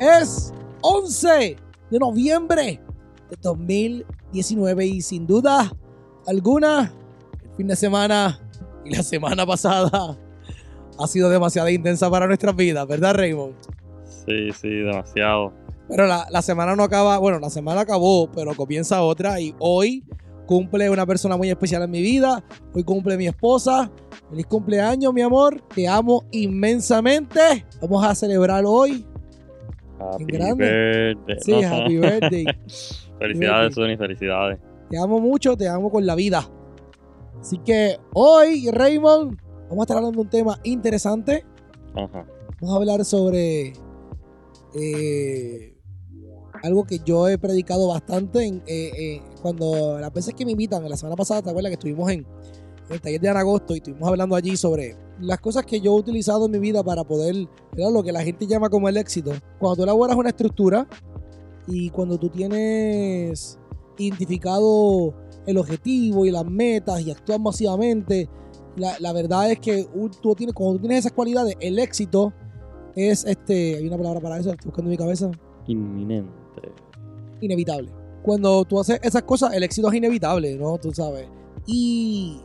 Es 11 de noviembre de 2019 y sin duda alguna el fin de semana y la semana pasada ha sido demasiado intensa para nuestras vidas, ¿verdad Raymond? Sí, sí, demasiado. Pero la, la semana no acaba, bueno, la semana acabó, pero comienza otra y hoy cumple una persona muy especial en mi vida. Hoy cumple mi esposa. Feliz cumpleaños, mi amor. Te amo inmensamente. Vamos a celebrar hoy. Happy grande. birthday. Sí, happy birthday. felicidades, Sony, felicidades. Te amo mucho, te amo con la vida. Así que hoy, Raymond, vamos a estar hablando de un tema interesante. Ajá. Vamos a hablar sobre eh, algo que yo he predicado bastante en, eh, eh, cuando las veces que me invitan. La semana pasada, ¿te acuerdas que estuvimos en el taller de Ana Agosto y estuvimos hablando allí sobre las cosas que yo he utilizado en mi vida para poder, ¿verdad? lo que la gente llama como el éxito. Cuando tú elaboras una estructura y cuando tú tienes identificado el objetivo y las metas y actúas masivamente, la, la verdad es que tú tienes, cuando tú tienes esas cualidades, el éxito es este. Hay una palabra para eso, estoy buscando en mi cabeza. Inminente. Inevitable. Cuando tú haces esas cosas, el éxito es inevitable, ¿no? Tú sabes. Y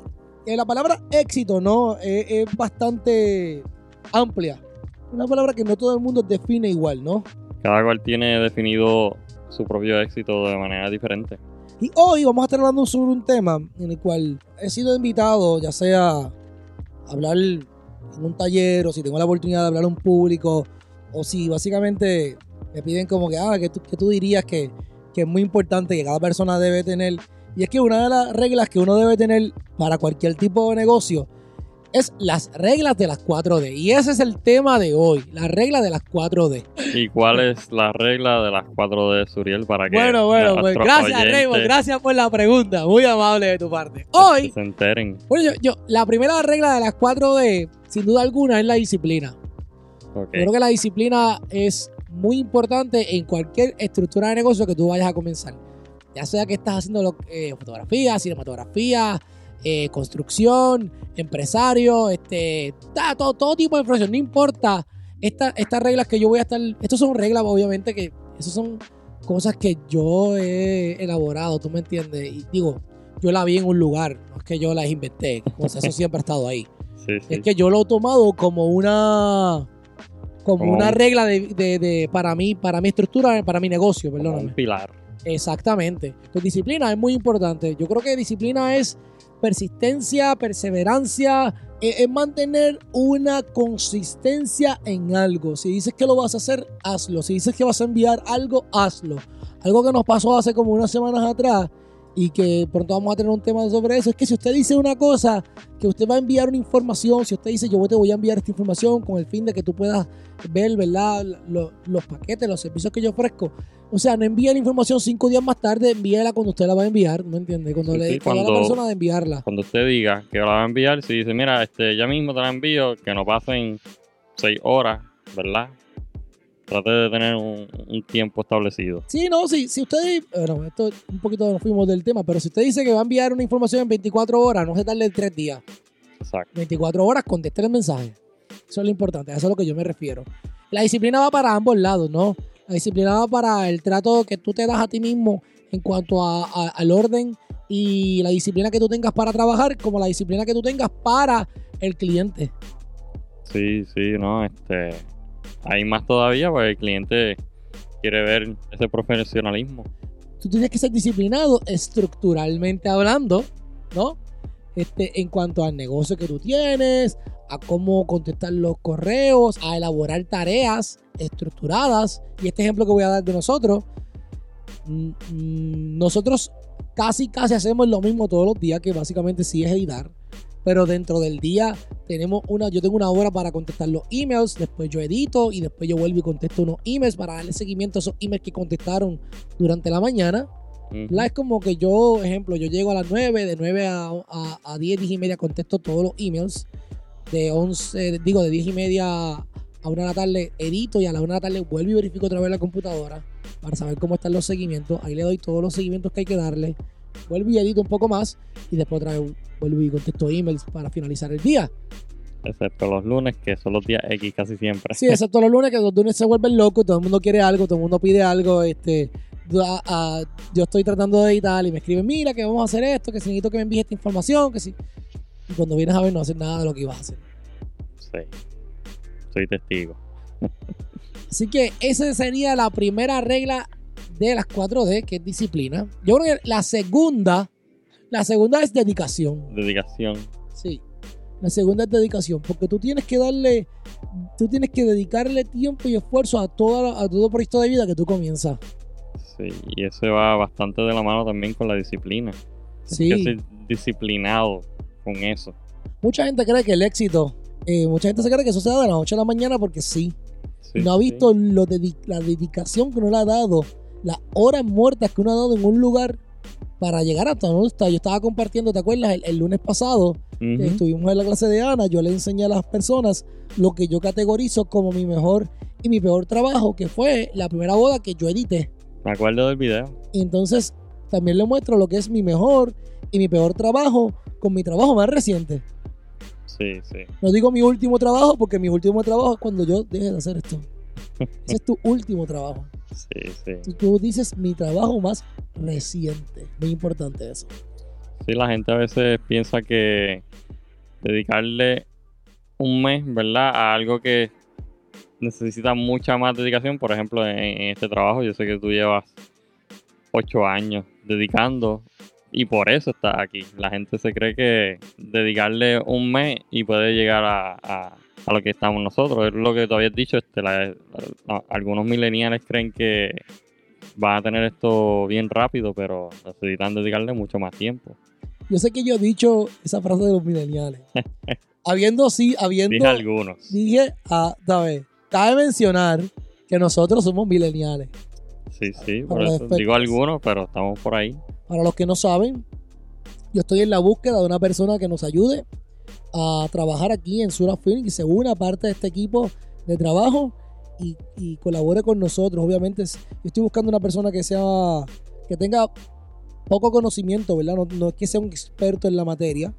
eh, la palabra éxito, ¿no? Eh, es bastante amplia. Una palabra que no todo el mundo define igual, ¿no? Cada cual tiene definido su propio éxito de manera diferente. Y hoy vamos a estar hablando sobre un tema en el cual he sido invitado, ya sea a hablar en un taller o si tengo la oportunidad de hablar a un público o si básicamente me piden como que, ah, que tú, que tú dirías que, que es muy importante que cada persona debe tener. Y es que una de las reglas que uno debe tener para cualquier tipo de negocio es las reglas de las 4D. Y ese es el tema de hoy, las reglas de las 4D. ¿Y cuál es la regla de las 4 de Suriel para que Bueno, bueno, pues gracias Raymond, gracias por la pregunta, muy amable de tu parte. Hoy se enteren? Bueno, yo, yo- la primera regla de las 4D, sin duda alguna, es la disciplina. Ok. Yo creo que la disciplina es muy importante en cualquier estructura de negocio que tú vayas a comenzar. Ya sea que estás haciendo lo- eh, fotografía, cinematografía, eh, construcción, empresario, este, todo, todo tipo de información, no importa. Esta- estas reglas que yo voy a estar, estas son reglas obviamente que, esas son cosas que yo he elaborado, tú me entiendes. Y digo, yo la vi en un lugar, no es que yo las inventé, o sea, eso siempre ha estado ahí. Sí, sí. Es que yo lo he tomado como una como Como una un- regla de, de- de- para mí, para mi estructura, para mi negocio, perdóname. un pilar. Exactamente. Pues disciplina es muy importante. Yo creo que disciplina es persistencia, perseverancia, es, es mantener una consistencia en algo. Si dices que lo vas a hacer, hazlo. Si dices que vas a enviar algo, hazlo. Algo que nos pasó hace como unas semanas atrás y que pronto vamos a tener un tema sobre eso, es que si usted dice una cosa, que usted va a enviar una información, si usted dice yo te voy a enviar esta información con el fin de que tú puedas ver, ¿verdad? Lo- los paquetes, los servicios que yo ofrezco. O sea, no envíe la información cinco días más tarde, envíela cuando usted la va a enviar, ¿me entiende? Cuando Sí, le cuando a la persona de enviarla. Cuando usted diga que la va a enviar, si dice, mira, este, ya mismo te la envío, que no pasen 6 horas, ¿verdad? Trate de tener un, un tiempo establecido. Sí, no, sí, si usted, bueno, esto un poquito nos fuimos del tema, pero si usted dice que va a enviar una información en 24 horas, no se tarde tres días. Exacto. 24 horas, conteste el mensaje. Eso es lo importante, a eso es a lo que yo me refiero. La disciplina va para ambos lados, ¿no? La disciplina va para el trato que tú te das a ti mismo en cuanto a- a- al orden y la disciplina que tú tengas para trabajar, como la disciplina que tú tengas para el cliente. Sí, sí, no, este. Hay más todavía porque el cliente quiere ver ese profesionalismo. Tú tienes que ser disciplinado estructuralmente hablando, ¿no? Este, en cuanto al negocio que tú tienes, a cómo contestar los correos, a elaborar tareas estructuradas. Y este ejemplo que voy a dar de nosotros, mm, mm, nosotros casi, casi hacemos lo mismo todos los días, que básicamente sí es editar. Pero dentro del día tenemos una, yo tengo una hora para contestar los emails, después yo edito y después yo vuelvo y contesto unos emails para darle seguimiento a esos emails que contestaron durante la mañana. La es como que yo, ejemplo, yo llego a las 9, de 9 a, a, a 10, 10 y media contesto todos los emails. De 11, digo, de 10 y media a 1 de la tarde edito y a la 1 de la tarde vuelvo y verifico otra vez la computadora para saber cómo están los seguimientos. Ahí le doy todos los seguimientos que hay que darle. Vuelvo y edito un poco más y después otra vez vuelvo y contesto emails para finalizar el día. Excepto los lunes, que son los días X casi siempre. Sí, excepto los lunes, que los lunes se vuelven locos, todo el mundo quiere algo, todo el mundo pide algo. Este, a- a- yo estoy tratando de editar y me escriben, mira, que vamos a hacer esto, que si necesito que me envíes esta información, que si... Y cuando vienes a ver, no haces nada de lo que ibas a hacer. Sí. Soy testigo. Así que esa sería la primera regla de las 4D, que es disciplina. Yo creo que la segunda, la segunda es dedicación. Dedicación. Sí. La segunda es dedicación, porque tú tienes que darle, tú tienes que dedicarle tiempo y esfuerzo a, toda, a todo proyecto de vida que tú comienzas. Sí, y eso va bastante de la mano también con la disciplina. Sí. Hay que ser disciplinado con eso. Mucha gente cree que el éxito, eh, mucha gente se cree que eso se da de la noche a la mañana porque sí. Sí, no ha sí. visto lo la dedicación que uno le ha dado, las horas muertas que uno ha dado en un lugar para llegar hasta donde uno está. Yo estaba compartiendo, ¿te acuerdas? El, el lunes pasado, estuvimos en la clase de Ana, yo le enseñé a las personas lo que yo categorizo como mi mejor y mi peor trabajo, que fue la primera boda que yo edité. Me acuerdo del video. Y entonces también le muestro lo que es mi mejor y mi peor trabajo con mi trabajo más reciente. Sí, sí. No digo mi último trabajo porque mi último trabajo es cuando yo deje de hacer esto. Ese es tu último trabajo. Sí, sí. Tú, tú dices mi trabajo más reciente. Muy importante eso. Sí, la gente a veces piensa que dedicarle un mes, ¿verdad? A algo que necesita mucha más dedicación. Por ejemplo, en, en este trabajo, yo sé que tú llevas ocho años dedicando y por eso estás aquí. La gente se cree que dedicarle un mes y puede llegar a, a- a lo que estamos nosotros. Es lo que tú habías dicho. Este, la- la- algunos millennials creen que van a tener esto bien rápido, pero necesitan dedicarle mucho más tiempo. Yo sé que yo he dicho esa frase de los mileniales. habiendo sí, habiendo. Dije algunos. Dije, ah, ¿sabes? Cabe mencionar que nosotros somos mileniales. Sí, sí, por eso digo algunos, pero estamos por ahí. Para los que no saben, yo estoy en la búsqueda de una persona que nos ayude a trabajar aquí en Sura y se una parte de este equipo de trabajo y, y colabore con nosotros. Obviamente, yo estoy buscando una persona que sea que tenga poco conocimiento, ¿verdad? No, no es que sea un experto en la materia.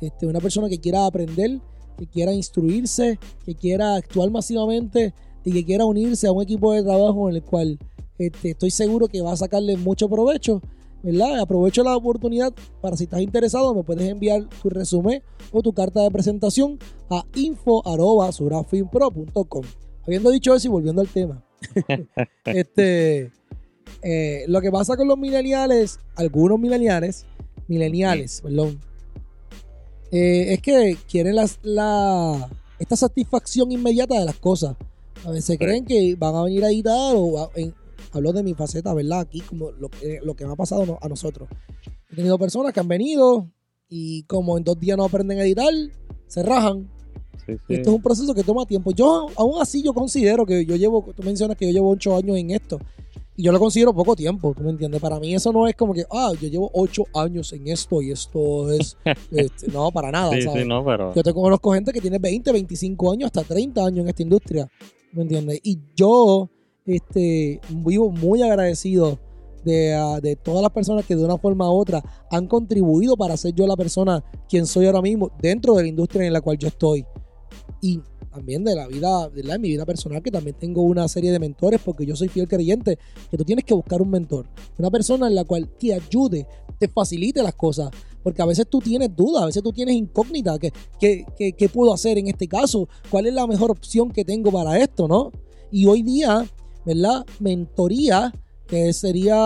Este, una persona que quiera aprender, que quiera instruirse, que quiera actuar masivamente y que quiera unirse a un equipo de trabajo en el cual este, estoy seguro que va a sacarle mucho provecho ¿verdad? Aprovecho la oportunidad para si estás interesado, me puedes enviar tu resumen o tu carta de presentación a info.surafilmpro.com. Habiendo dicho eso y volviendo al tema, este, eh, lo que pasa con los millennials, algunos millennials, millennials, perdón, eh, es que quieren las, la, esta satisfacción inmediata de las cosas. A veces creen que van a venir a editar o a- en- hablo de mi faceta, ¿verdad? Aquí como lo que, lo que me ha pasado a nosotros. He tenido personas que han venido y como en dos días no aprenden a editar, se rajan. Sí, Y esto es un proceso que toma tiempo. Yo aún así yo considero que yo llevo, tú mencionas que yo llevo ocho años en esto. Y yo lo considero poco tiempo, ¿tú me entiendes? Para mí eso no es como que, ah, yo llevo ocho años en esto y esto es... este, no, para nada, Sí, ¿sabes? sí, no, pero Yo te conozco gente que tiene 20, 25 años, hasta 30 años en esta industria. ¿Me entiendes? Y yo este, vivo muy agradecido de, ah, de todas las personas que de una forma u otra han contribuido para ser yo la persona quien soy ahora mismo dentro de la industria en la cual yo estoy. Y también de la vida, de mi vida personal, que también tengo una serie de mentores, porque yo soy fiel creyente que tú tienes que buscar un mentor, una persona en la cual te ayude, te facilite las cosas, porque a veces tú tienes dudas, a veces tú tienes incógnitas, que- ¿qué puedo hacer en este caso? ¿Cuál es la mejor opción que tengo para esto, no? Y hoy día, ¿verdad? Mentoría, que sería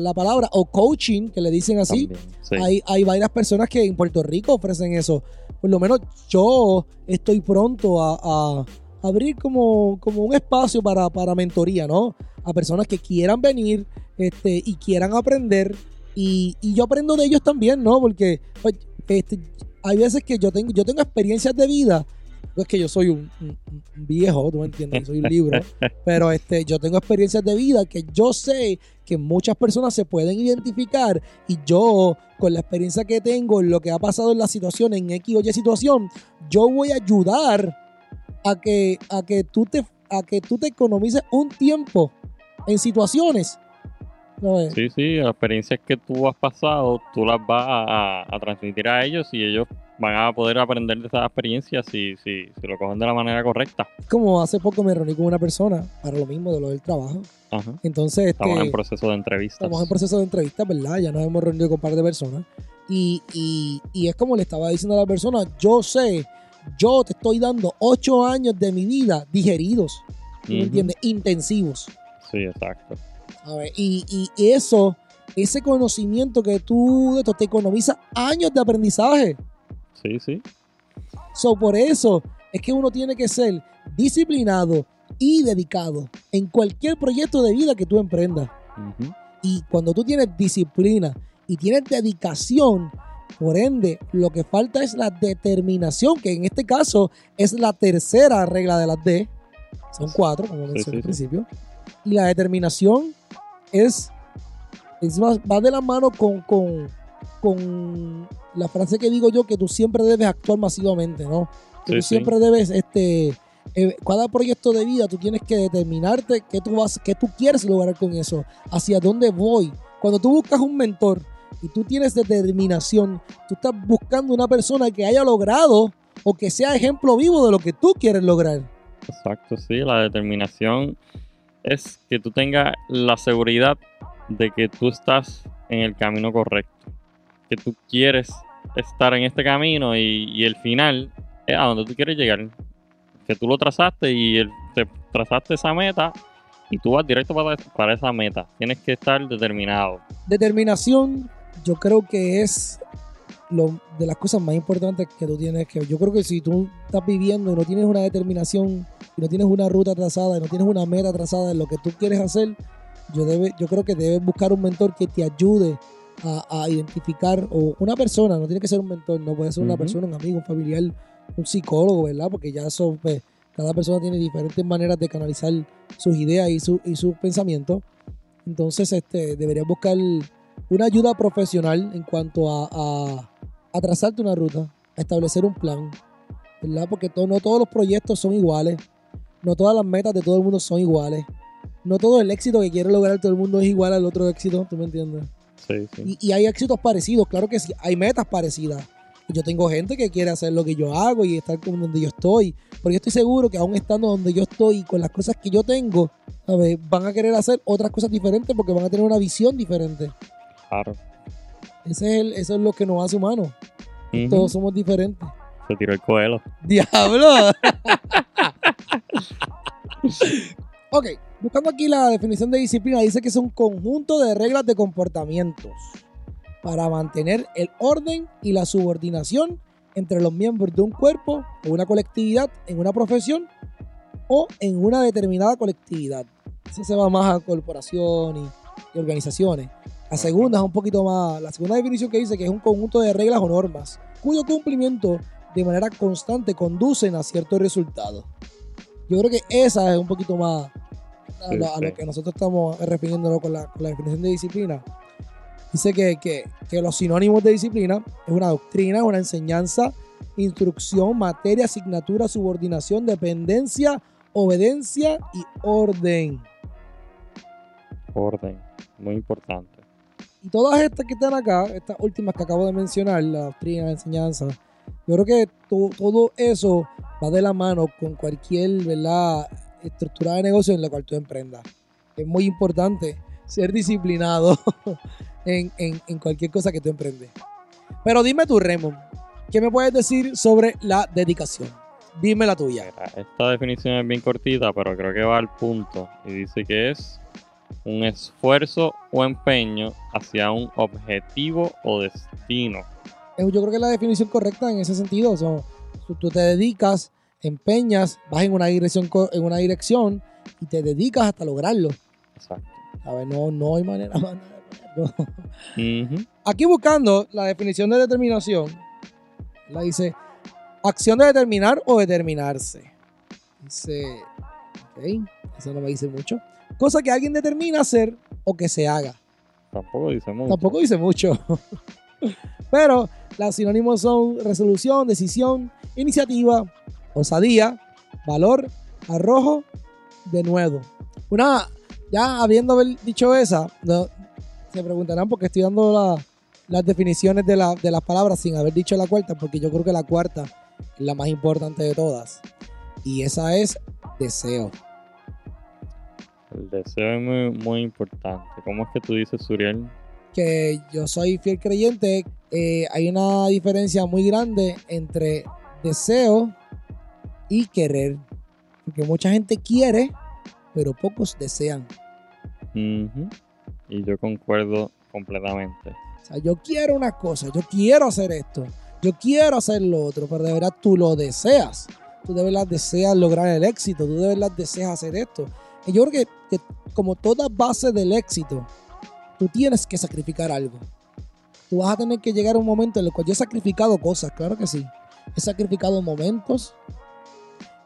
la palabra, o coaching, que le dicen así, también, sí. hay, hay varias personas que en Puerto Rico ofrecen eso. Por lo menos yo estoy pronto a, a abrir como, como un espacio para, para mentoría, ¿no? A personas que quieran venir este, y quieran aprender. Y, y yo aprendo de ellos también, ¿no? Porque pues, este, hay veces que yo tengo, yo tengo experiencias de vida. No es que yo soy un, un- un viejo, tú me entiendes, soy un libro. pero este, yo tengo experiencias de vida que yo sé que muchas personas se pueden identificar y yo, con la experiencia que tengo, en lo que ha pasado en la situación, en X o Y situación, yo voy a ayudar a que, a que, tú, te, a que tú te economices un tiempo en situaciones. Sí, sí, las experiencias que tú has pasado, tú las vas a, a- a transmitir a ellos y ellos van a poder aprender de esas experiencias si, si, si lo cogen de la manera correcta. Como hace poco me reuní con una persona para lo mismo de lo del trabajo. Ajá. Entonces, Estamos este, en proceso de entrevistas. estamos en proceso de entrevista, ¿verdad? Ya nos hemos reunido con un par de personas. Y, y, y es como le estaba diciendo a la persona, yo sé, yo te estoy dando ocho años de mi vida digeridos, ¿tú me entiendes? Intensivos. Sí, exacto. ¿sabes? Y, y eso, ese conocimiento que tú de esto te economiza años de aprendizaje. Sí, sí. So, por eso es que uno tiene que ser disciplinado y dedicado en cualquier proyecto de vida que tú emprendas. Y cuando tú tienes disciplina y tienes dedicación, por ende, lo que falta es la determinación, que en este caso es la tercera regla de las D. Son cuatro, como mencioné sí, al sí. principio. Y la determinación es, es más, va de la mano con, con, con la frase que digo yo, que tú siempre debes actuar masivamente, ¿no? Que Sí, tú sí. siempre debes, este, eh, cada proyecto de vida tú tienes que determinarte qué tú vas, qué tú quieres lograr con eso, hacia dónde voy. Cuando tú buscas un mentor y tú tienes determinación, tú estás buscando una persona que haya logrado o que sea ejemplo vivo de lo que tú quieres lograr. Exacto, sí. La determinación es que tú tengas la seguridad de que tú estás en el camino correcto. Que tú quieres estar en este camino y, el final es a donde tú quieres llegar. Que tú lo trazaste y te trazaste esa meta y tú vas directo para, para esa meta. Tienes que estar determinado. Determinación, yo creo que es lo, de las cosas más importantes que tú tienes que. Yo creo que si tú estás viviendo y no tienes una determinación, y no tienes una ruta trazada, y no tienes una meta trazada en lo que tú quieres hacer, yo, debe, yo creo que debes buscar un mentor que te ayude a, a identificar, o una persona, no tiene que ser un mentor, no puede ser una persona, un amigo, un familiar, un psicólogo, ¿verdad? Porque ya eso, pues, cada persona tiene diferentes maneras de canalizar sus ideas y, su- y sus pensamientos. Entonces, este, deberías buscar una ayuda profesional en cuanto a, a, a trazarte una ruta, a establecer un plan, ¿verdad? Porque no todos los proyectos son iguales, no todas las metas de todo el mundo son iguales, no todo el éxito que quiere lograr todo el mundo es igual al otro éxito, ¿tú me entiendes? Sí, sí. Y, y hay éxitos parecidos, claro que sí, hay metas parecidas. Yo tengo gente que quiere hacer lo que yo hago y estar como donde yo estoy, pero yo estoy seguro que aún estando donde yo estoy y con las cosas que yo tengo, ¿sabes? van a querer hacer otras cosas diferentes porque van a tener una visión diferente. Claro. Ese es el- eso es lo que nos hace humanos. Todos somos diferentes. Se tiró el coelo. ¡Diablo! ok, buscando aquí la definición de disciplina, dice que es un conjunto de reglas de comportamientos para mantener el orden y la subordinación entre los miembros de un cuerpo o una colectividad en una profesión o en una determinada colectividad. Eso se va más a corporación y, y organizaciones. La segunda es un poquito más, la segunda definición que dice que es un conjunto de reglas o normas cuyo cumplimiento de manera constante conducen a ciertos resultados. Yo creo que esa es un poquito más a, lo, a lo sí. que nosotros estamos refiriéndonos con la, con la definición de disciplina. Dice que, que- que los sinónimos de disciplina es una doctrina, una enseñanza, instrucción, materia, asignatura, subordinación, dependencia, obediencia y orden. Orden. Muy importante. Y todas estas que están acá, estas últimas que acabo de mencionar, la doctrina, la enseñanza, yo creo que to- todo eso va de la mano con cualquier ¿verdad? Estructura de negocio en la cual tú emprendas. Es muy importante ser disciplinado en, en- en cualquier cosa que tú emprendes. Pero dime tú, Raymond, ¿qué me puedes decir sobre la dedicación? Dime la tuya. Esta definición es bien cortita, pero creo que va al punto. Y dice que es un esfuerzo o empeño hacia un objetivo o destino. Eh, Yo creo que es la definición correcta en ese sentido. O sea, tú te dedicas, empeñas, vas en una dirección, en una dirección y te dedicas hasta lograrlo. Exacto. A ver, no, no hay manera más. Aquí buscando la definición de determinación, la dice acción de determinar o determinarse. Dice, ok, eso no me dice mucho. Cosa que alguien determina hacer o que se haga. Tampoco dice mucho. Tampoco dice mucho. Pero los sinónimos son resolución, decisión, iniciativa, osadía, valor, arrojo, de nuevo. Una, ya habiendo dicho esa, no, se preguntarán por qué estoy dando la, las definiciones de, la- de las palabras sin haber dicho la cuarta, porque yo creo que la cuarta es la más importante de todas. Y esa es deseo. El deseo es muy, muy importante. ¿Cómo es que tú dices, Suriel? Que yo soy fiel creyente, eh, hay una diferencia muy grande entre deseo y querer. Porque mucha gente quiere, pero pocos desean. Y yo concuerdo completamente. O sea, yo quiero una cosa, yo quiero hacer esto, yo quiero hacer lo otro, pero de verdad tú lo deseas. Tú de verdad deseas lograr el éxito, tú de verdad deseas hacer esto. Y yo creo que, que como toda base del éxito, tú tienes que sacrificar algo. Tú vas a tener que llegar a un momento en el cual yo he sacrificado cosas, claro que sí. He sacrificado momentos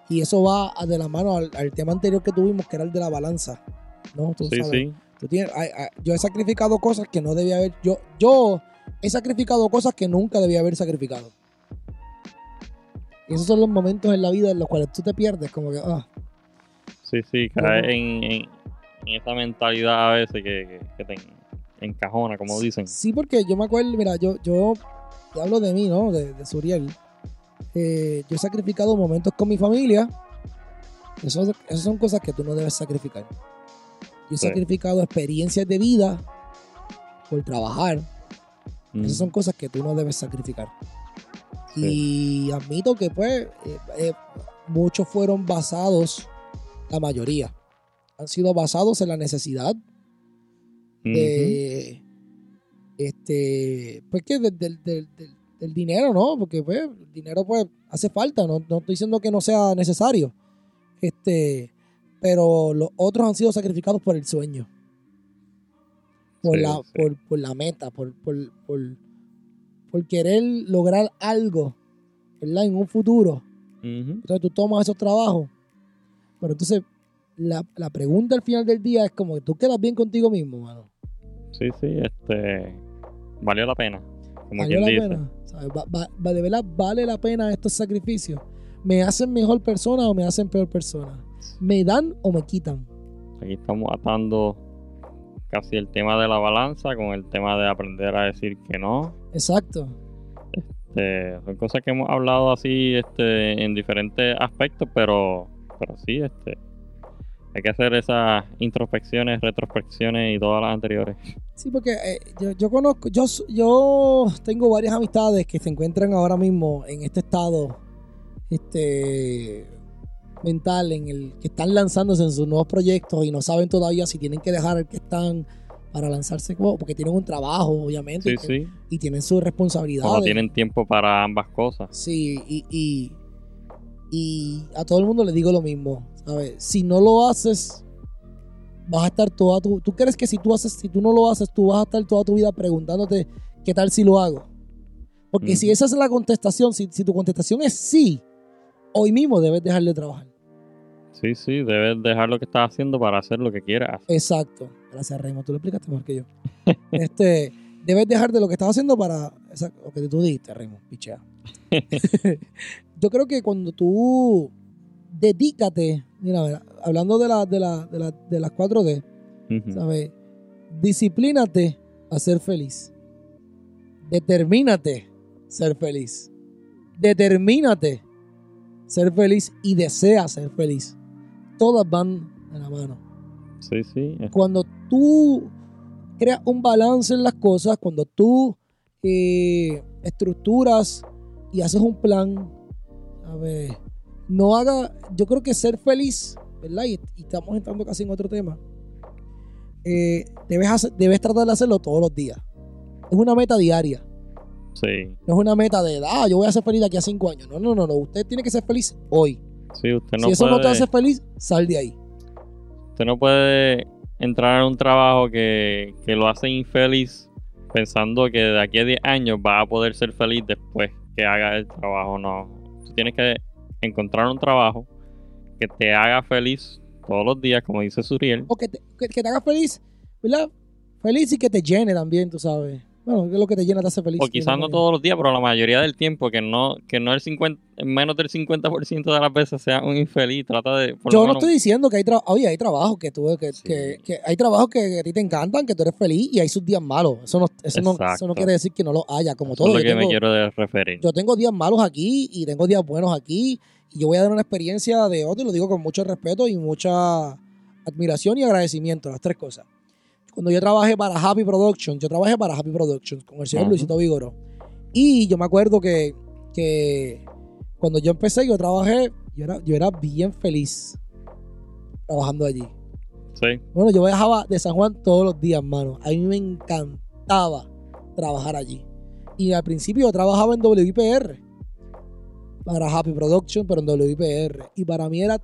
y eso va de la mano al, al tema anterior que tuvimos, que era el de la balanza. ¿no? Tú Sí, sabes. sí. Tú tienes- ay, ay, yo he sacrificado cosas que no debía haber. Yo, yo he sacrificado cosas que nunca debía haber sacrificado. Y esos son los momentos en la vida en los cuales tú te pierdes, como que, ah, Sí, sí, cae en, en, en esa mentalidad a veces que, que, que te en- encajona, como dicen. Sí, porque yo me acuerdo, mira, yo, yo, yo hablo de mí, ¿no? De, de Suriel. Eh, yo he sacrificado momentos con mi familia. Eso- esas son cosas que tú no debes sacrificar. Yo he Sí. sacrificado experiencias de vida por trabajar. Mm, Esas son cosas que tú no debes sacrificar. sí. Y admito que pues eh, eh, muchos fueron basados, la mayoría, han sido basados en la necesidad de, este, pues que del, del- del- del- dinero, ¿no? Porque pues el dinero pues hace falta, no, no estoy diciendo que no sea necesario, este, pero los otros han sido sacrificados por el sueño, por, Sí, la, sí. por, por la meta, por, por, por, por querer lograr algo, ¿verdad? En un futuro. Entonces tú tomas esos trabajos, pero entonces la, la pregunta al final del día es como que tú quedas bien contigo mismo, mano. Sí, sí, este. Valió la pena. Como ¿Valió quien la dice. pena? ¿Sabes? Va- va- va- ¿De verdad vale la pena estos sacrificios? ¿Me hacen mejor persona o me hacen peor persona? ¿Me dan o me quitan? Aquí estamos atando casi el tema de la balanza con el tema de aprender a decir que no. Exacto. Este, son cosas que hemos hablado así este, en diferentes aspectos, pero, pero sí, este, hay que hacer esas introspecciones, retrospecciones y todas las anteriores. Sí, porque eh, yo, yo conozco, yo, yo tengo varias amistades que se encuentran ahora mismo en este estado este mental en el que están lanzándose en sus nuevos proyectos y no saben todavía si tienen que dejar el que están para lanzarse porque tienen un trabajo obviamente Sí, y, sí. y tienen sus responsabilidades O no tienen tiempo para ambas cosas. sí y, y, y a todo el mundo le digo lo mismo ¿sabes? si no lo haces vas a estar toda tu tú crees que si tú haces si tú no lo haces tú vas a estar toda tu vida preguntándote qué tal si lo hago porque si esa es la contestación si, si tu contestación es sí hoy mismo debes dejar de trabajar Sí, sí, debes dejar lo que estás haciendo para hacer lo que quieras. Exacto. Gracias, Raymond. Tú lo explicaste mejor que yo. este, debes dejar de lo que estás haciendo para esa- lo que tú dijiste, Raymond. Pichea. yo creo que cuando tú dedícate, mira, mira, hablando de, la, de, la, de, la, de las 4D, Ujú. ¿sabes? Disciplínate a ser feliz. Determínate ser feliz. Determínate ser feliz y desea ser feliz. Todas van de la mano Sí, sí. cuando tú creas un balance en las cosas, cuando tú eh, estructuras y haces un plan, a ver, no haga, yo creo que ser feliz, ¿verdad? Y, y estamos entrando casi en otro tema. eh, debes, hacer- debes tratar de hacerlo todos los días. Es una meta diaria. Sí, No es una meta de, ah, yo voy a ser feliz de aquí a cinco años. No, no, no, no. Usted tiene que ser feliz hoy. sí, usted no si eso puede... no te hace feliz, sal de ahí. Usted no puede entrar en un trabajo que, que lo hace infeliz pensando que de aquí a 10 años va a poder ser feliz después que haga el trabajo. No. Tienes que encontrar un trabajo que te haga feliz todos los días, como dice Suriel. o que te, que te haga feliz, ¿verdad? Feliz y que te llene también, tú sabes. Bueno, es lo que te llena, te hace feliz. O quizás no todos los días, pero la mayoría del tiempo, que no, que no el 50, menos del 50% de las veces sea un infeliz, trata de... Yo no menos- estoy diciendo que hay trabajo, oye, hay trabajos que tú, que, Sí. que, que hay trabajos que a ti te encantan, que tú eres feliz y hay sus días malos. Eso no, eso no, eso no quiere decir que no los haya, como Eso todo. es lo que me quiero referir. yo tengo días malos aquí y tengo días buenos aquí y yo voy a dar una experiencia de otro y lo digo con mucho respeto y mucha admiración y agradecimiento, las tres cosas. Cuando yo trabajé para Happy Productions, yo trabajé para Happy Productions con el señor. Luisito Vigoro. Y yo me acuerdo que, que cuando yo empecé, yo trabajé, yo era, yo era bien feliz trabajando allí. Sí, Bueno, yo viajaba de San Juan todos los días, mano. A mí me encantaba trabajar allí. Y al principio yo trabajaba en WIPR. Para Happy Production, pero en WIPR. Y para mí era,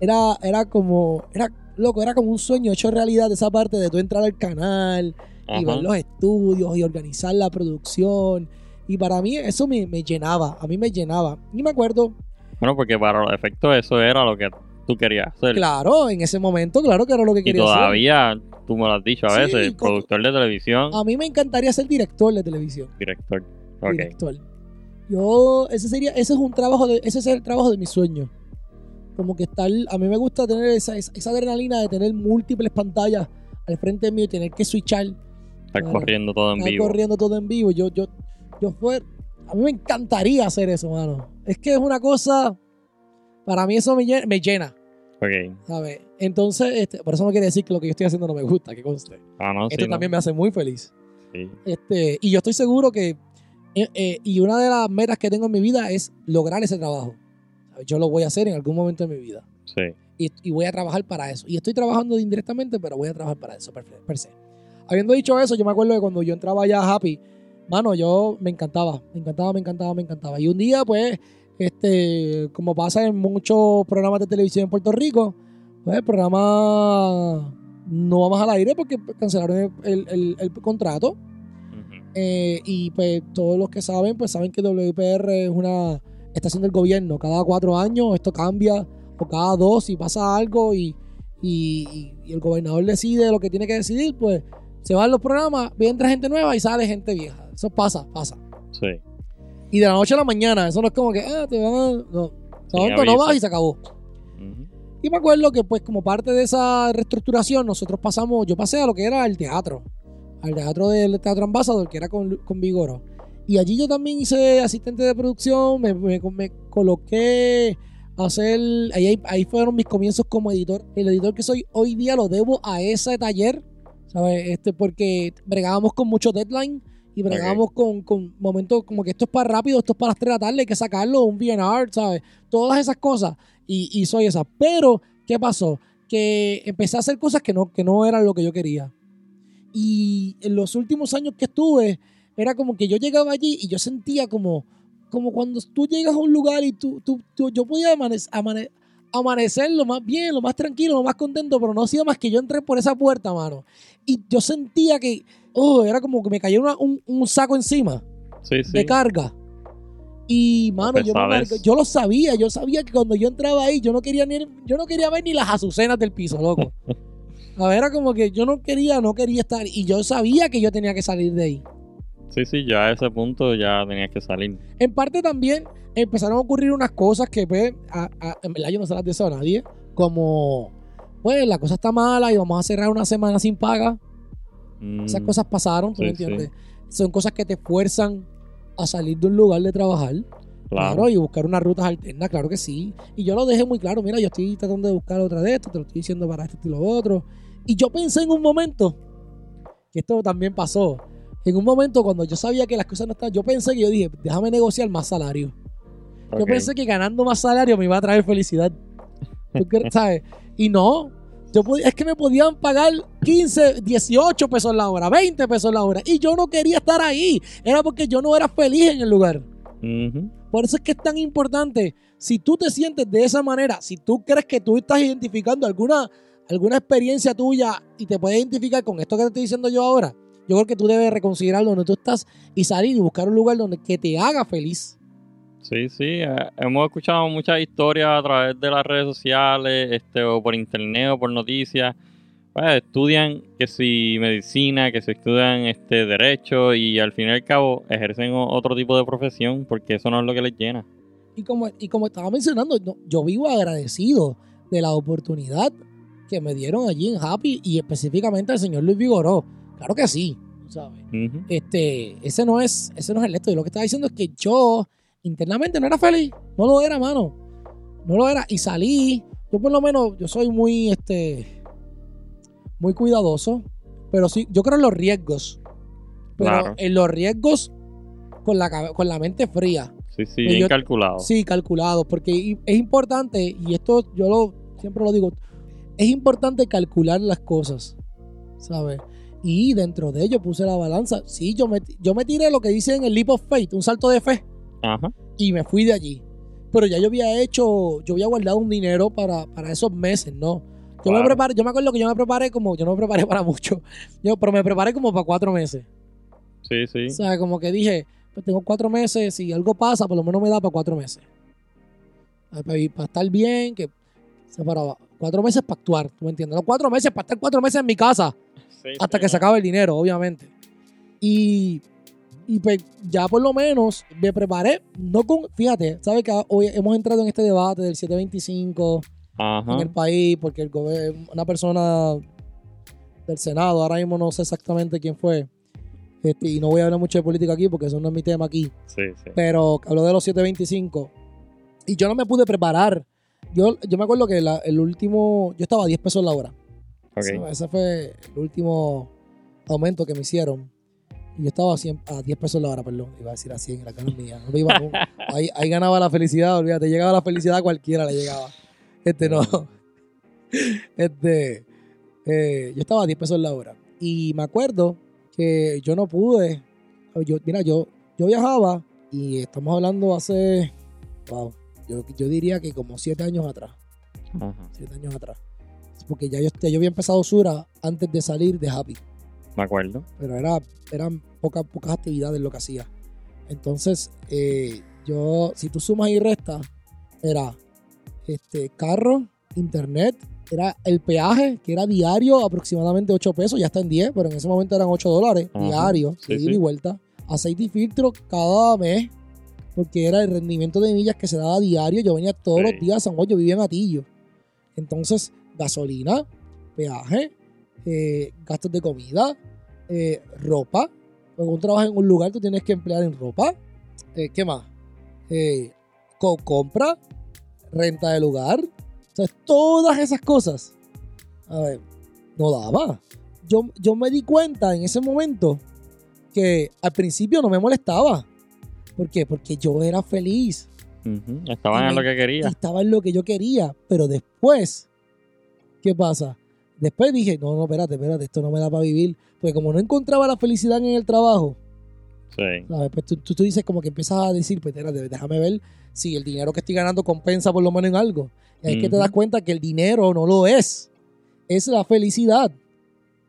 era, era como, era, loco, era como un sueño hecho realidad esa parte de tú entrar al canal y ver los estudios y organizar la producción. Y para mí eso me, me llenaba, a mí me llenaba. Y me acuerdo, Bueno, porque para los efectos eso era lo que tú querías hacer. claro, en ese momento, claro que era lo que y quería hacer. todavía, tú me lo has dicho a Sí, veces, productor de televisión, A mí me encantaría ser director de televisión. director. Ok, Director. Yo, ese sería, ese es un trabajo de, ese es el trabajo de mi sueño. Como que estar, a mí me gusta tener esa, adrenalina de tener múltiples pantallas al frente mío y tener que switchar, estar corriendo todo en estar vivo. corriendo todo en vivo. Yo, yo, yo fue, a mí me encantaría hacer eso, mano. Es que es una cosa, para mí eso me llena, me llena Ok. ¿sabes? Entonces, este, por eso no quiere decir que lo que yo estoy haciendo no me gusta, que conste. Ah, no, Esto sí, también no. me hace muy feliz. Sí. Este, y yo estoy seguro que, eh, eh, y una de las metas que tengo en mi vida es lograr ese trabajo. Yo lo voy a hacer en algún momento de mi vida. Sí. Y, y voy a trabajar para eso. Y estoy trabajando indirectamente, pero voy a trabajar para eso, per, per se. Habiendo dicho eso, yo me acuerdo de cuando yo entraba ya a Happy, mano, yo me encantaba, me encantaba, me encantaba, me encantaba. Y un día, pues, este, como pasa en muchos programas de televisión en Puerto Rico, pues el programa no va más al aire porque cancelaron el- el- el- contrato. Ujú. Eh, y pues todos los que saben, pues saben que WPR es una estación del gobierno. Cada cuatro años esto cambia, o cada dos, y pasa algo y, y- y el gobernador decide lo que tiene que decidir, pues se van los programas, entra gente nueva y sale gente vieja. Eso pasa, pasa. Sí. Y de la noche a la mañana, eso no es como que, ah, te van a... No, momento no vas y se acabó. Y me acuerdo que pues como parte de esa reestructuración nosotros pasamos, yo pasé a lo que era el teatro, al teatro del Teatro Ambassador, que era con, con Vigoro. Y allí yo también hice asistente de producción, me, me- me coloqué a hacer, ahí, ahí fueron mis comienzos como editor. El editor que soy hoy día lo debo a ese taller, ¿sabes? Este, porque bregábamos con mucho deadline y bregábamos con, con momentos como que esto es para rápido, esto es para las 3 de la tarde, hay que sacarlo, un VNR, ¿sabes? Todas esas cosas y, y soy esa. Pero, ¿qué pasó? Que empecé a hacer cosas que no, que no eran lo que yo quería. Y en los últimos años que estuve, era como que yo llegaba allí y yo sentía como, como cuando tú llegas a un lugar y tú, tú, tú- yo podía amane- amane- amanecer lo más bien, lo más tranquilo, lo más contento, pero no hacía más que yo entré por esa puerta, mano. Y yo sentía que, oh, era como que me cayó una- un, un saco encima Sí, sí. de carga. Y mano, yo, pesadez. amargué- yo lo sabía, yo sabía que cuando yo entraba ahí, yo no quería ni, yo no quería ver ni las azucenas del piso, loco. A ver, era como que yo no quería, no quería estar. Y yo sabía que yo tenía que salir de ahí. Sí, sí, ya a ese punto ya tenías que salir. En parte también empezaron a ocurrir unas cosas que, pues, a- a- en verdad yo no se las deseo a nadie. Como, pues, la cosa está mala y vamos a cerrar una semana sin paga. Esas Mm, cosas pasaron, ¿tú me sí. entiendes? Son cosas que te fuerzan a salir de un lugar de trabajar. Claro. Claro. y buscar unas rutas alternas, claro que sí. Y yo lo dejé muy claro, mira, yo estoy tratando de buscar otra de esto, te lo estoy diciendo para esto y lo otro. Y yo pensé en un momento, que esto también pasó, en un momento cuando yo sabía que las cosas no estaban, yo pensé que yo dije, déjame negociar más salario. Yo pensé que ganando más salario me iba a traer felicidad. ¿Sabes? Y no, yo podía- es que me podían pagar 15, 18 pesos la hora, 20 pesos la hora. Y yo no quería estar ahí. Era porque yo no era feliz en el lugar. Por eso es que es tan importante. Si tú te sientes de esa manera, si tú crees que tú estás identificando alguna, alguna experiencia tuya y te puedes identificar con esto que te estoy diciendo yo ahora, yo creo que tú debes reconsiderar donde tú estás y salir y buscar un lugar donde que te haga feliz. Sí, sí, eh, hemos escuchado muchas historias a través de las redes sociales, este, o por internet o por noticias. pues, estudian que si medicina, que si estudian este derecho y al fin y al cabo ejercen otro tipo de profesión porque eso no es lo que les llena. Y como, y como estaba mencionando, yo vivo agradecido de la oportunidad que me dieron allí en Happy y específicamente al señor Luis Vigoró. Claro que sí, ¿sabes? Este, ese no es, ese no es el esto. Yo lo que estaba diciendo es que yo internamente no era feliz. No lo era, mano. No lo era. Y salí. Yo por lo menos, yo soy muy, este, muy cuidadoso. Pero sí, yo creo en los riesgos. Pero Claro. en los riesgos con la, con la mente fría. Sí, sí, Pero bien yo- calculado. Sí, calculado, porque es importante, y esto yo lo siempre lo digo, es importante calcular las cosas, ¿sabes? Y dentro de ello puse la balanza. Sí, yo me, yo me tiré lo que dice en el leap of faith, un salto de fe, Ajá. y me fui de allí. Pero ya yo había hecho, yo había guardado un dinero para, para esos meses, ¿no? Yo me Claro. preparé, yo me acuerdo que yo me preparé como, yo no me preparé para mucho, yo, pero me preparé como para cuatro meses. Sí, sí. O sea, como que dije, pues tengo cuatro meses, si algo pasa, por lo menos me da para cuatro meses. Para, para estar bien, que se paraba. Cuatro meses para actuar, ¿tú me entiendes? No cuatro meses para estar cuatro meses en mi casa, Sí, hasta que se acabe el dinero, obviamente. Y, y pues ya por lo menos me preparé, no con, fíjate, ¿sabes que hoy hemos entrado en este debate del 725 Ajá. en el país, porque el una persona del Senado, ahora mismo no sé exactamente quién fue, este, y no voy a hablar mucho de política aquí porque eso no es mi tema aquí, Sí, sí. pero habló de los 725 y yo no me pude preparar. Yo, yo me acuerdo que la- el último, yo estaba a 10 pesos la hora. Ok. Ese, ese fue el último aumento que me hicieron. Y yo estaba a, 100 a 10 pesos la hora, perdón. Iba a decir a 100, la cara mía. No me iba con- ahí, ahí ganaba la felicidad, olvídate. Llegaba la felicidad a cualquiera, le llegaba. Este no. Este. eh, yo estaba a 10 pesos la hora. Y me acuerdo que yo no pude. Yo, mira, yo, yo viajaba y estamos hablando hace. Wow. Yo, yo diría que como 7 años atrás Ajá. siete años atrás. Porque ya yo, ya yo había empezado Sura antes de salir de Happy. Me acuerdo. Pero era, eran pocas, pocas actividades lo que hacía. Entonces, eh, yo, si tú sumas y restas, era este carro, internet, era el peaje, que era diario, aproximadamente 8 pesos, ya está en 10, pero en ese momento eran 8 dólares Ajá. diario, Sí, sí. y vuelta. Aceite y filtro cada mes, porque era el rendimiento de millas que se daba diario. Yo venía todos Sí. los días a San Juan, yo vivía en Atillo. Entonces, gasolina, peaje, eh, gastos de comida, eh, ropa. Cuando tú trabajas en un lugar, tú tienes que emplear en ropa. Eh, ¿Qué más? Co- compra, renta de lugar. Sea, todas esas cosas. A ver, no daba. Yo, yo me di cuenta en ese momento que al principio no me molestaba. ¿Por qué? Porque yo era feliz Ujú. Estaban en lo que quería. estaba en lo que yo quería, pero después, ¿qué pasa? Después dije, no, no, espérate, espérate, esto no me da para vivir, porque como no encontraba la felicidad en el trabajo, Sí. ¿sabes? Pues tú, tú, tú dices como que empiezas a decir, pues espérate, déjame ver si el dinero que estoy ganando compensa por lo menos en algo. Y ahí es que te das cuenta que el dinero no lo es, es la felicidad.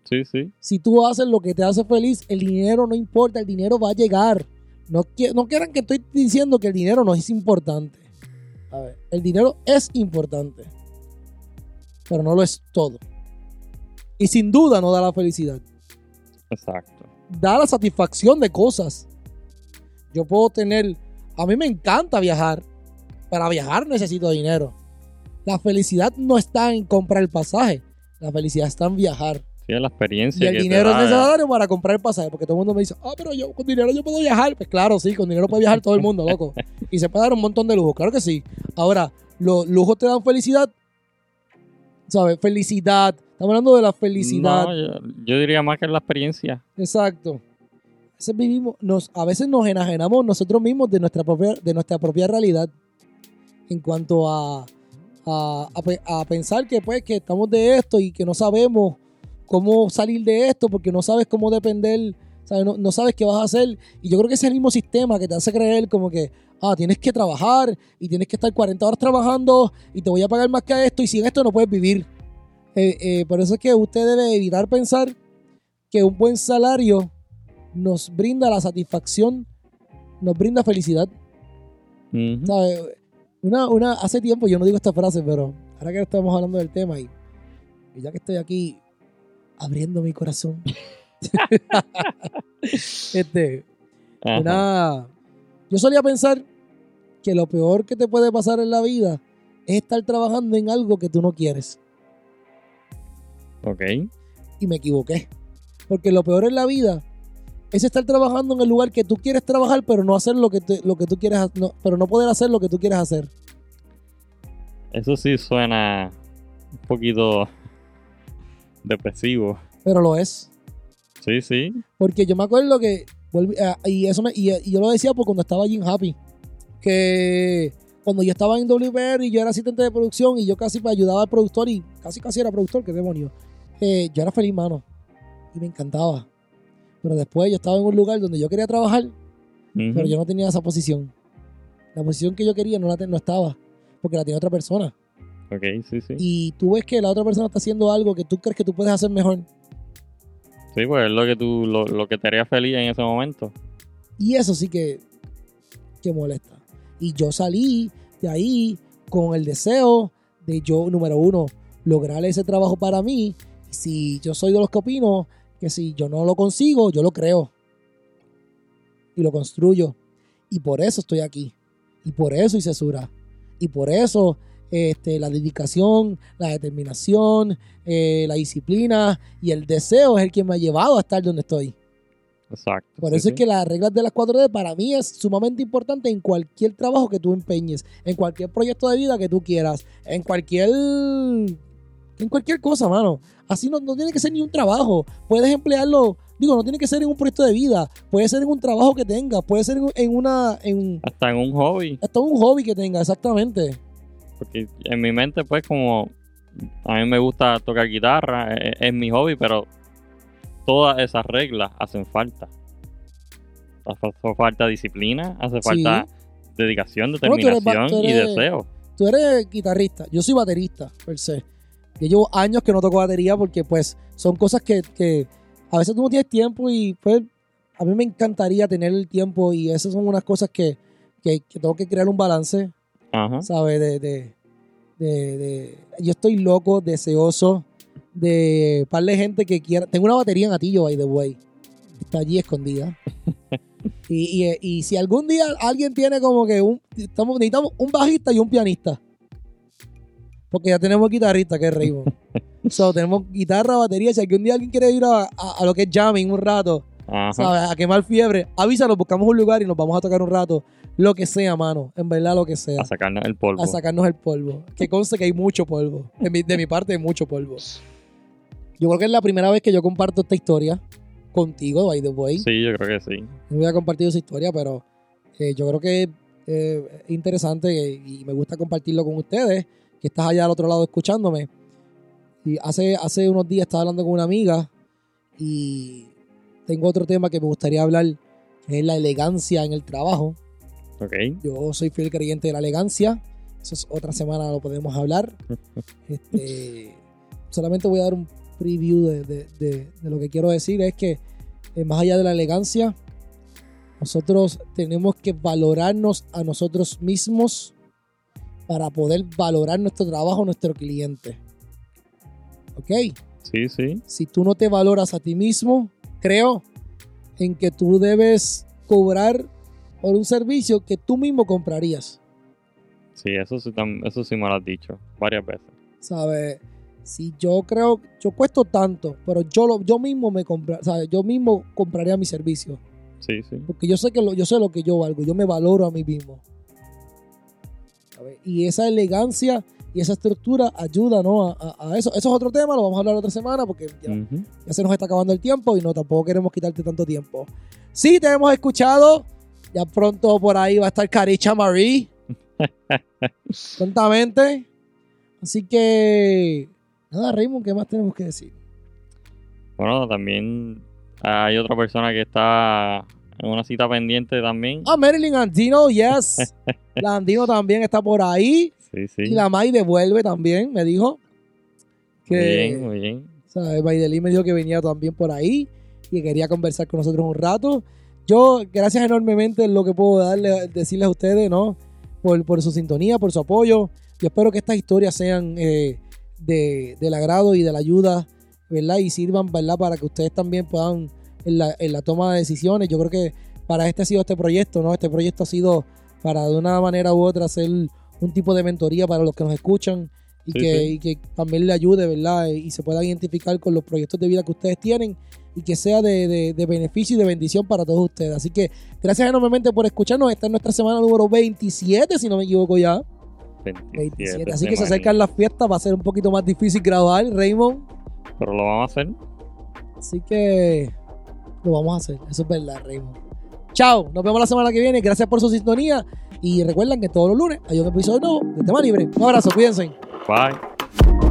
Sí, sí. Si tú haces lo que te hace feliz, el dinero no importa, el dinero va a llegar. No, qui- no quieran que estoy diciendo que el dinero no es importante. A ver, el dinero es importante, pero no lo es todo. Y sin duda no da la felicidad. Exacto. Da la satisfacción de cosas. Yo puedo tener, a mí me encanta viajar. Para viajar necesito dinero. La felicidad no está en comprar el pasaje. La felicidad está en viajar. La Y experiencia el que te dinero es da. necesario para comprar el pasaje, porque todo el mundo me dice, ah, pero yo con dinero yo puedo viajar. Pues claro, sí, con dinero puede viajar todo el mundo, loco. Y se puede dar un montón de lujos, claro que sí. Ahora, los lujos te dan felicidad, ¿sabes? Felicidad. Estamos hablando de la felicidad. No, yo, yo diría más que la experiencia. Exacto. A veces vivimos, nos, a veces nos enajenamos nosotros mismos de nuestra propia, de nuestra propia realidad en cuanto a, a, a a pensar que pues que estamos de esto y que no sabemos cómo salir de esto porque no sabes cómo depender, ¿sabes? No, no sabes qué vas a hacer. Y yo creo que ese es el mismo sistema que te hace creer como que, ah, tienes que trabajar y tienes que estar 40 horas trabajando y te voy a pagar más que esto y sin esto no puedes vivir. Eh, eh, por eso es que usted debe evitar pensar que un buen salario nos brinda la satisfacción, nos brinda felicidad. Una, una, hace tiempo yo no digo esta frase, pero ahora que estamos hablando del tema y, y ya que estoy aquí, abriendo mi corazón. este, Ajá. una, yo solía pensar que lo peor que te puede pasar en la vida es estar trabajando en algo que tú no quieres. Ok. Y me equivoqué. Porque lo peor en la vida es estar trabajando en el lugar que tú quieres trabajar, pero no hacer lo que, te- lo que tú quieres, no- pero no poder hacer lo que tú quieres hacer. Eso sí suena un poquito depresivo. Pero lo es. Sí, sí. Porque yo me acuerdo que, ah, y eso me- y, y yo lo decía por cuando estaba allí en Happy, que cuando yo estaba en WPR y yo era asistente de producción y yo casi me ayudaba al productor y casi casi era productor, qué demonio, eh, yo era feliz, mano, y me encantaba. Pero después yo estaba en un lugar donde yo quería trabajar, pero yo no tenía esa posición. La posición que yo quería no, la no estaba, porque la tenía otra persona. Ok, sí, sí. Y tú ves que la otra persona está haciendo algo que tú crees que tú puedes hacer mejor. Sí, pues es lo que tú, lo, lo que te haría feliz en ese momento. Y eso sí que, que molesta. Y yo salí de ahí con el deseo de yo, número uno, lograr ese trabajo para mí. Y si yo soy de los que opino que si yo no lo consigo, yo lo creo. Y lo construyo. Y por eso estoy aquí. Y por eso hice Sura. Y por eso este, la dedicación, la determinación, eh, la disciplina y el deseo es el que me ha llevado a estar donde estoy. Exacto. Por sí, eso es sí. que las reglas de las 4D para mí es sumamente importante en cualquier trabajo que tú empeñes, en cualquier proyecto de vida que tú quieras, en cualquier en cualquier cosa, mano. Así no, no tiene que ser ni un trabajo. Puedes emplearlo, digo, no tiene que ser en un proyecto de vida, puede ser en un trabajo que tengas, puede ser en, en una en Hasta en un hobby. hasta un hobby que tengas, exactamente. Porque en mi mente, pues, como a mí me gusta tocar guitarra, es, es mi hobby, pero todas esas reglas hacen falta. Hace falta disciplina, hace falta dedicación, Bueno, tú eres ba- determinación y deseo. Tú eres guitarrista, yo soy baterista, per se. Yo llevo años que no toco batería porque pues son cosas que, que a veces tú no tienes tiempo y pues a mí me encantaría tener el tiempo y esas son unas cosas que, que- que tengo que crear un balance, Ajá. ¿sabes? De, de, de- de- yo estoy loco, deseoso de par de gente que quiera. Tengo una batería en Atillo, by the way. Está allí escondida. Y, y- y si algún día alguien tiene como que un. Estamos, necesitamos un bajista y un pianista. Porque ya tenemos guitarrista, que es Raymond. so, tenemos guitarra, batería. Si algún día alguien quiere ir a, a- a lo que es jamming un rato, Ajá. ¿sabes? A quemar fiebre, avísanos, buscamos un lugar y nos vamos a tocar un rato. Lo que sea, mano. En verdad, lo que sea A sacarnos el polvo. a sacarnos el polvo. Que conste que hay mucho polvo. De mi, de mi parte hay mucho polvo. Yo creo que es la primera vez que yo comparto esta historia contigo, by the way. Sí, yo creo que sí. No voy a compartir esa historia, pero eh, yo creo que eh, es interesante y me gusta compartirlo con ustedes, que estás allá al otro lado escuchándome. Y hace, hace unos días estaba hablando con una amiga y tengo otro tema que me gustaría hablar, que es la elegancia en el trabajo. Ok. Yo soy fiel creyente de la elegancia. Eso es otra semana, lo podemos hablar. Este, solamente voy a dar un preview de, de- de- de lo que quiero decir. Es que eh, más allá de la elegancia, nosotros tenemos que valorarnos a nosotros mismos para poder valorar nuestro trabajo, nuestro cliente. ¿Ok? Sí, sí. si tú no te valoras a ti mismo, creo en que tú debes cobrar por un servicio que tú mismo comprarías. Sí, eso sí, eso sí me lo has dicho varias veces. ¿Sabes? Si yo creo, yo cuesto tanto, pero yo lo, yo mismo me compra, ¿sabes? Yo mismo compraría mi servicio. Sí, sí. Porque yo sé que lo, yo sé lo que yo valgo, yo me valoro a mí mismo. ¿Sabes? Y esa elegancia y esa estructura ayuda, ¿no? A, a- a eso. Eso es otro tema, lo vamos a hablar otra semana porque ya se nos está acabando el tiempo y no tampoco queremos quitarte tanto tiempo. Sí, te hemos escuchado. Ya pronto por ahí va a estar Caricha Marie. Tontamente. Así que. Nada, Raymond, ¿qué más tenemos que decir? Bueno, también hay otra persona que está en una cita pendiente también. Ah, Marilyn Andino, yes. la Andino también está por ahí. Sí, sí. Y la May devuelve también, me dijo. Muy Que, bien, muy bien. O sea, Maideli me dijo que venía también por ahí y que quería conversar con nosotros un rato. Yo, gracias enormemente en lo que puedo darle, decirles a ustedes, ¿no? Por, por su sintonía, por su apoyo. Yo espero que estas historias sean eh, de, del agrado y de la ayuda ¿verdad? Y sirvan, ¿verdad? Para que ustedes también puedan en la, en la toma de decisiones. Yo creo que para este ha sido este proyecto, ¿no? Este proyecto ha sido para de una manera u otra hacer un tipo de mentoría para los que nos escuchan y, Sí, que, sí. y que también le ayude, ¿verdad? Y se pueda identificar con los proyectos de vida que ustedes tienen y que sea de, de- de beneficio y de bendición para todos ustedes. Así que gracias enormemente por escucharnos. Esta es nuestra semana número 27, si no me equivoco ya. 27. 27. Así que se acercan las fiestas, va a ser un poquito más difícil grabar, Raymond. Pero lo vamos a hacer. Así que lo vamos a hacer. Eso es verdad, Raymond. Chao, nos vemos la semana que viene. Gracias por su sintonía. Y recuerden que todos los lunes hay un episodio nuevo de Tema Libre. Un abrazo, cuídense. Bye.